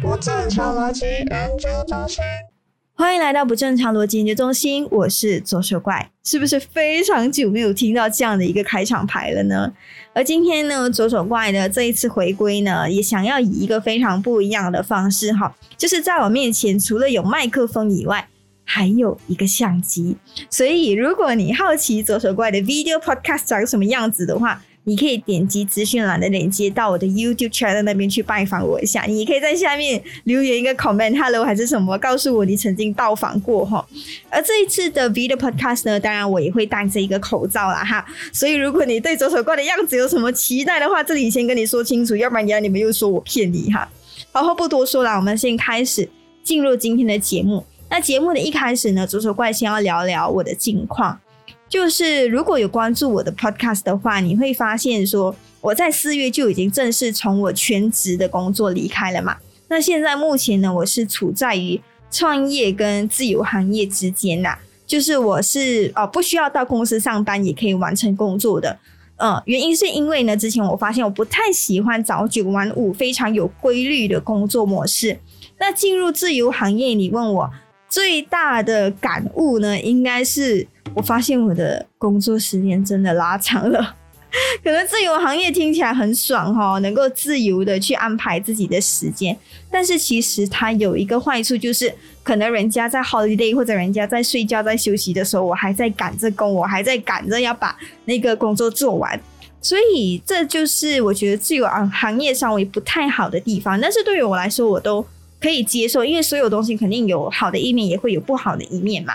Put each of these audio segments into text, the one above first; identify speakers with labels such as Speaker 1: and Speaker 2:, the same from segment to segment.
Speaker 1: 不正常逻辑研究中心。
Speaker 2: 欢迎来到不正常逻辑研究中心，我是左手怪，是不是非常久没有听到这样的一个开场牌了呢？而今天呢，左手怪的这一次回归呢，也想要以一个非常不一样的方式哈，就是在我面前除了有麦克风以外，还有一个相机。所以如果你好奇左手怪的 video podcast 长什么样子的话，你可以点击资讯栏的链接到我的 YouTube channel 那边去拜访我一下。你可以在下面留言一个 comment，hello 还是什么，告诉我你曾经到访过哈。而这一次的 video podcast 呢，当然我也会戴着一个口罩啦哈。所以如果你对左手怪的样子有什么期待的话，这里先跟你说清楚，要不然你你们又说我骗你哈。好，话不多说了，我们先开始进入今天的节目。那节目的一开始呢，左手怪先要聊聊我的近况。就是如果有关注我的 podcast 的话，你会发现说我在四月就已经正式从我全职的工作离开了嘛。那现在目前呢，我是处在于创业跟自由行业之间呐。就是我是哦，不需要到公司上班也可以完成工作的。嗯，原因是因为呢，之前我发现我不太喜欢早九晚五非常有规律的工作模式。那进入自由行业，你问我最大的感悟呢，应该是。我发现我的工作时间真的拉长了，可能自由行业听起来很爽哈，能够自由的去安排自己的时间。但是其实它有一个坏处，就是可能人家在 holiday 或者人家在睡觉在休息的时候，我还在赶着工，我还在赶着要把那个工作做完。所以这就是我觉得自由行行业稍微不太好的地方。但是对于我来说，我都可以接受，因为所有东西肯定有好的一面，也会有不好的一面嘛。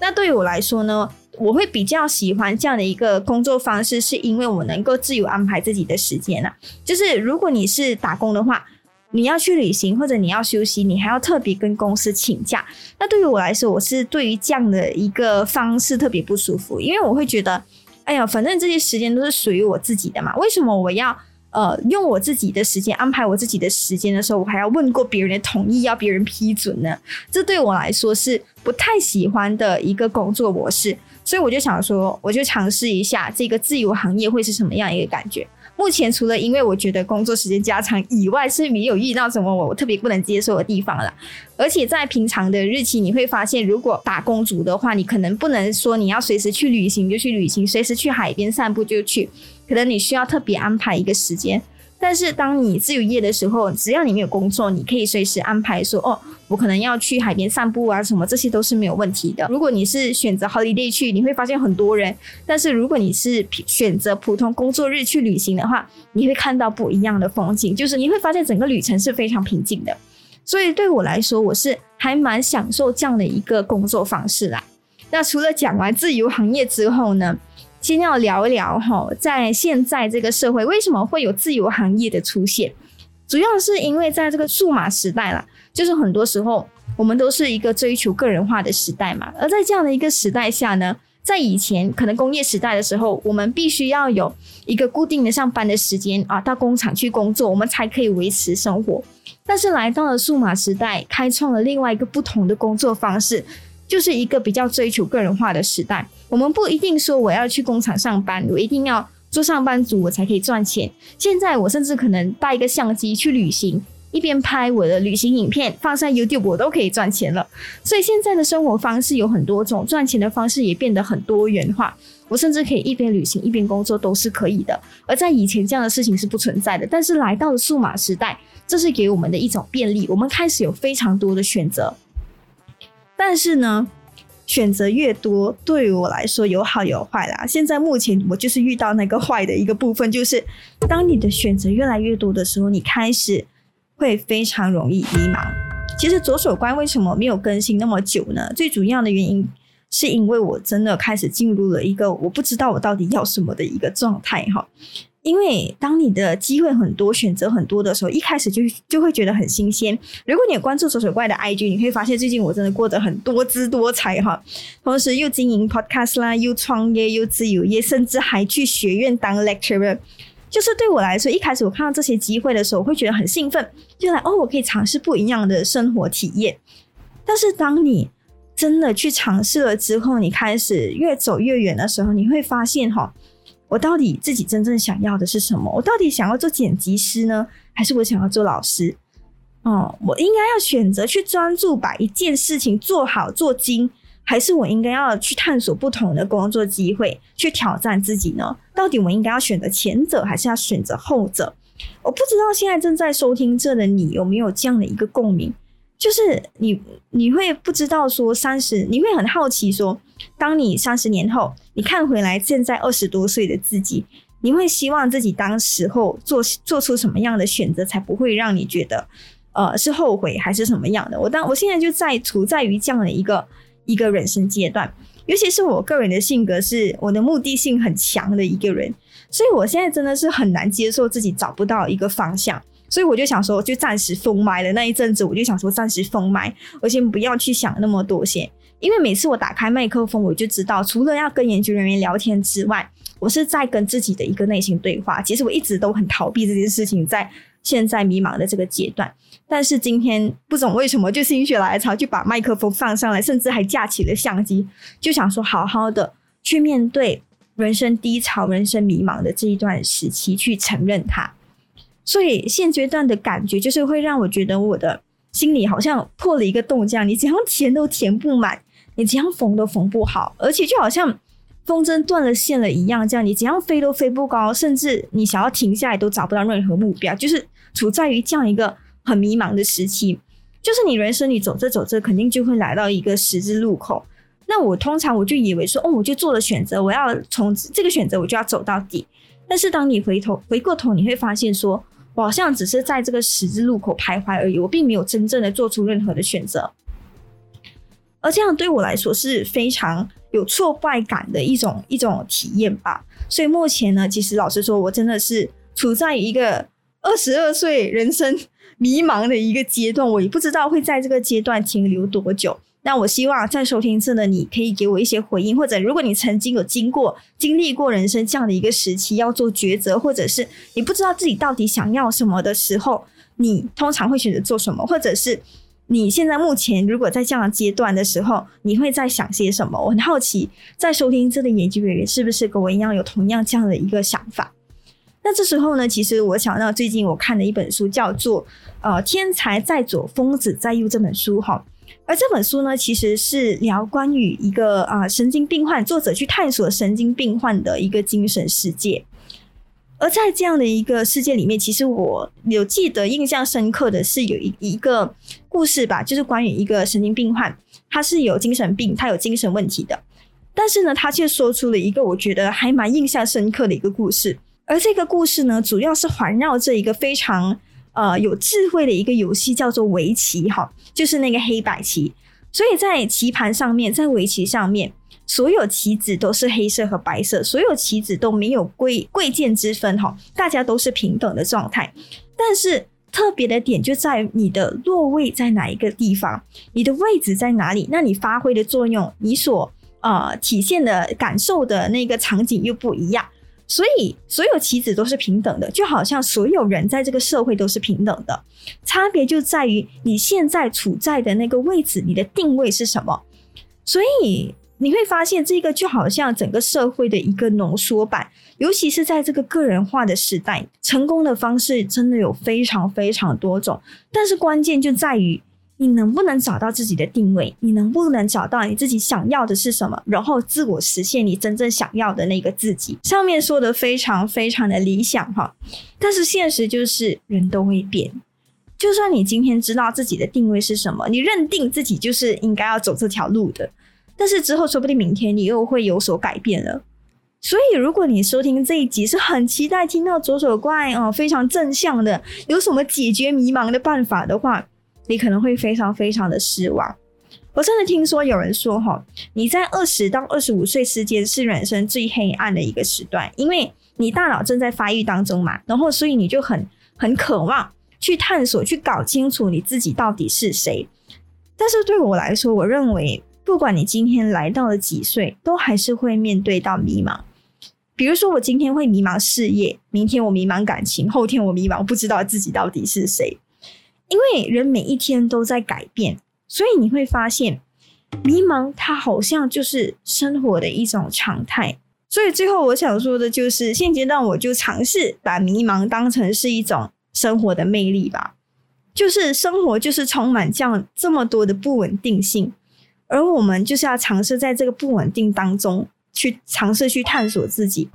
Speaker 2: 那对于我来说呢，我会比较喜欢这样的一个工作方式，是因为我能够自由安排自己的时间啊。就是如果你是打工的话，你要去旅行或者你要休息，你还要特别跟公司请假。那对于我来说，我是对于这样的一个方式特别不舒服，因为我会觉得，哎呀，反正这些时间都是属于我自己的嘛，为什么我要？呃，用我自己的时间安排我自己的时间的时候，我还要问过别人的同意，要别人批准呢。这对我来说是不太喜欢的一个工作模式，所以我就想说，我就尝试一下这个自由行业会是什么样一个感觉。目前除了因为我觉得工作时间加长以外，是没有遇到什么我特别不能接受的地方了。而且在平常的日期，你会发现，如果打工族的话，你可能不能说你要随时去旅行就去旅行，随时去海边散步就去，可能你需要特别安排一个时间。但是当你自由业的时候，只要你没有工作，你可以随时安排说哦，我可能要去海边散步啊，什么这些都是没有问题的。如果你是选择 holiday 去，你会发现很多人；但是如果你是选择普通工作日去旅行的话，你会看到不一样的风景，就是你会发现整个旅程是非常平静的。所以对我来说，我是还蛮享受这样的一个工作方式啦。那除了讲完自由行业之后呢？先要聊一聊哈，在现在这个社会，为什么会有自由行业的出现？主要是因为在这个数码时代啦，就是很多时候我们都是一个追求个人化的时代嘛。而在这样的一个时代下呢，在以前可能工业时代的时候，我们必须要有一个固定的上班的时间啊，到工厂去工作，我们才可以维持生活。但是来到了数码时代，开创了另外一个不同的工作方式。就是一个比较追求个人化的时代，我们不一定说我要去工厂上班，我一定要做上班族我才可以赚钱。现在我甚至可能带一个相机去旅行，一边拍我的旅行影片放上 YouTube，我都可以赚钱了。所以现在的生活方式有很多种，赚钱的方式也变得很多元化。我甚至可以一边旅行一边工作都是可以的。而在以前这样的事情是不存在的，但是来到了数码时代，这是给我们的一种便利，我们开始有非常多的选择。但是呢，选择越多，对我来说有好有坏啦。现在目前我就是遇到那个坏的一个部分，就是当你的选择越来越多的时候，你开始会非常容易迷茫。其实左手关为什么没有更新那么久呢？最主要的原因是因为我真的开始进入了一个我不知道我到底要什么的一个状态哈。因为当你的机会很多、选择很多的时候，一开始就就会觉得很新鲜。如果你有关注左手怪的 IG，你会发现最近我真的过得很多姿多彩哈。同时又经营 Podcast 啦，又创业，又自由业，甚至还去学院当 lecturer。就是对我来说，一开始我看到这些机会的时候，我会觉得很兴奋，就来哦，我可以尝试不一样的生活体验。但是当你真的去尝试了之后，你开始越走越远的时候，你会发现哈。我到底自己真正想要的是什么？我到底想要做剪辑师呢，还是我想要做老师？哦，我应该要选择去专注把一件事情做好做精，还是我应该要去探索不同的工作机会，去挑战自己呢？到底我应该要选择前者，还是要选择后者？我不知道现在正在收听这的你有没有这样的一个共鸣，就是你你会不知道说三十，你会很好奇说，当你三十年后，你看回来现在二十多岁的自己，你会希望自己当时候做做出什么样的选择，才不会让你觉得。呃，是后悔还是什么样的？我当我现在就在处在于这样的一个一个人生阶段，尤其是我个人的性格是我的目的性很强的一个人，所以我现在真的是很难接受自己找不到一个方向，所以我就想说，就暂时封麦了那一阵子，我就想说暂时封麦，我先不要去想那么多先，因为每次我打开麦克风，我就知道除了要跟研究人员聊天之外，我是在跟自己的一个内心对话。其实我一直都很逃避这件事情，在现在迷茫的这个阶段。但是今天不懂为什么就心血来潮就把麦克风放上来，甚至还架起了相机，就想说好好的去面对人生低潮、人生迷茫的这一段时期，去承认它。所以现阶段的感觉就是会让我觉得我的心里好像破了一个洞，这样你怎样填都填不满，你怎样缝都缝不好，而且就好像风筝断了线了一样，这样你怎样飞都飞不高，甚至你想要停下来都找不到任何目标，就是处在于这样一个。很迷茫的时期，就是你人生你走着走着，肯定就会来到一个十字路口。那我通常我就以为说，哦，我就做了选择，我要从这个选择我就要走到底。但是当你回头回过头，你会发现说，我好像只是在这个十字路口徘徊而已，我并没有真正的做出任何的选择。而这样对我来说是非常有挫败感的一种一种体验吧。所以目前呢，其实老实说，我真的是处在一个二十二岁人生。迷茫的一个阶段，我也不知道会在这个阶段停留多久。那我希望在收听这的你可以给我一些回应，或者如果你曾经有经过、经历过人生这样的一个时期，要做抉择，或者是你不知道自己到底想要什么的时候，你通常会选择做什么？或者是你现在目前如果在这样的阶段的时候，你会在想些什么？我很好奇，在收听这的研究人是不是跟我一样有同样这样的一个想法？那这时候呢，其实我想到最近我看的一本书叫做《呃天才在左，疯子在右》这本书哈，而这本书呢，其实是聊关于一个啊神经病患作者去探索神经病患的一个精神世界。而在这样的一个世界里面，其实我有记得印象深刻的是有一一个故事吧，就是关于一个神经病患，他是有精神病，他有精神问题的，但是呢，他却说出了一个我觉得还蛮印象深刻的一个故事。而这个故事呢，主要是环绕着一个非常呃有智慧的一个游戏，叫做围棋哈，就是那个黑白棋。所以在棋盘上面，在围棋上面，所有棋子都是黑色和白色，所有棋子都没有贵贵贱之分哈，大家都是平等的状态。但是特别的点就在于你的落位在哪一个地方，你的位置在哪里，那你发挥的作用，你所呃体现的感受的那个场景又不一样。所以，所有棋子都是平等的，就好像所有人在这个社会都是平等的，差别就在于你现在处在的那个位置，你的定位是什么。所以你会发现，这个就好像整个社会的一个浓缩版，尤其是在这个个人化的时代，成功的方式真的有非常非常多种，但是关键就在于。你能不能找到自己的定位？你能不能找到你自己想要的是什么？然后自我实现你真正想要的那个自己。上面说的非常非常的理想哈，但是现实就是人都会变。就算你今天知道自己的定位是什么，你认定自己就是应该要走这条路的，但是之后说不定明天你又会有所改变了。所以，如果你收听这一集是很期待听到左手怪哦非常正向的，有什么解决迷茫的办法的话。你可能会非常非常的失望。我真的听说有人说，哈，你在二十到二十五岁之间是人生最黑暗的一个时段，因为你大脑正在发育当中嘛，然后所以你就很很渴望去探索，去搞清楚你自己到底是谁。但是对我来说，我认为不管你今天来到了几岁，都还是会面对到迷茫。比如说，我今天会迷茫事业，明天我迷茫感情，后天我迷茫不知道自己到底是谁。因为人每一天都在改变，所以你会发现，迷茫它好像就是生活的一种常态。所以最后我想说的就是，现阶段我就尝试把迷茫当成是一种生活的魅力吧。就是生活就是充满这样这么多的不稳定性，而我们就是要尝试在这个不稳定当中去尝试去探索自己。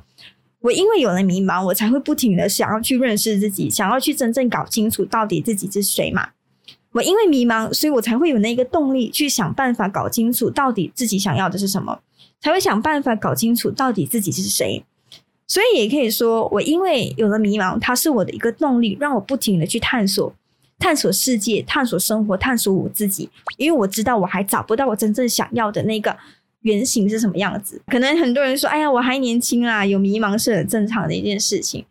Speaker 2: 我因为有了迷茫，我才会不停的想要去认识自己，想要去真正搞清楚到底自己是谁嘛。我因为迷茫，所以我才会有那个动力去想办法搞清楚到底自己想要的是什么，才会想办法搞清楚到底自己是谁。所以也可以说，我因为有了迷茫，它是我的一个动力，让我不停的去探索、探索世界、探索生活、探索我自己。因为我知道我还找不到我真正想要的那个原型是什么样子。可能很多人说：“哎呀，我还年轻啊，有迷茫是很正常的一件事情。”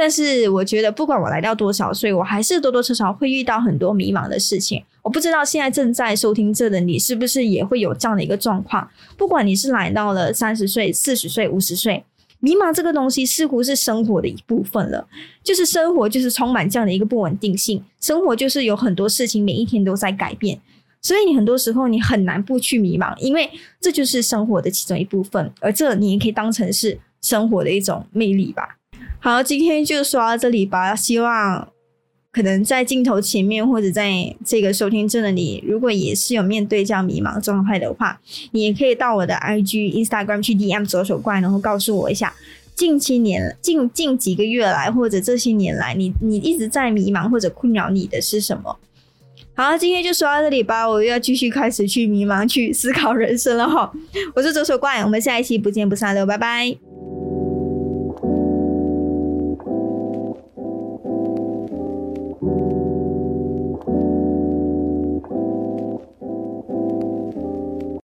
Speaker 2: 但是我觉得，不管我来到多少岁，我还是多多少少会遇到很多迷茫的事情。我不知道现在正在收听这的你，是不是也会有这样的一个状况？不管你是来到了三十岁、四十岁、五十岁，迷茫这个东西似乎是生活的一部分了。就是生活就是充满这样的一个不稳定性，生活就是有很多事情每一天都在改变，所以你很多时候你很难不去迷茫，因为这就是生活的其中一部分，而这你也可以当成是生活的一种魅力吧。好，今天就说到这里吧。希望可能在镜头前面或者在这个收听证的你，如果也是有面对这样迷茫状态的话，你也可以到我的 IG、Instagram 去 DM 左手怪，然后告诉我一下，近期年、近近几个月来或者这些年来，你你一直在迷茫或者困扰你的是什么？好，今天就说到这里吧。我又要继续开始去迷茫、去思考人生了哈。我是左手怪，我们下一期不见不散喽，拜拜。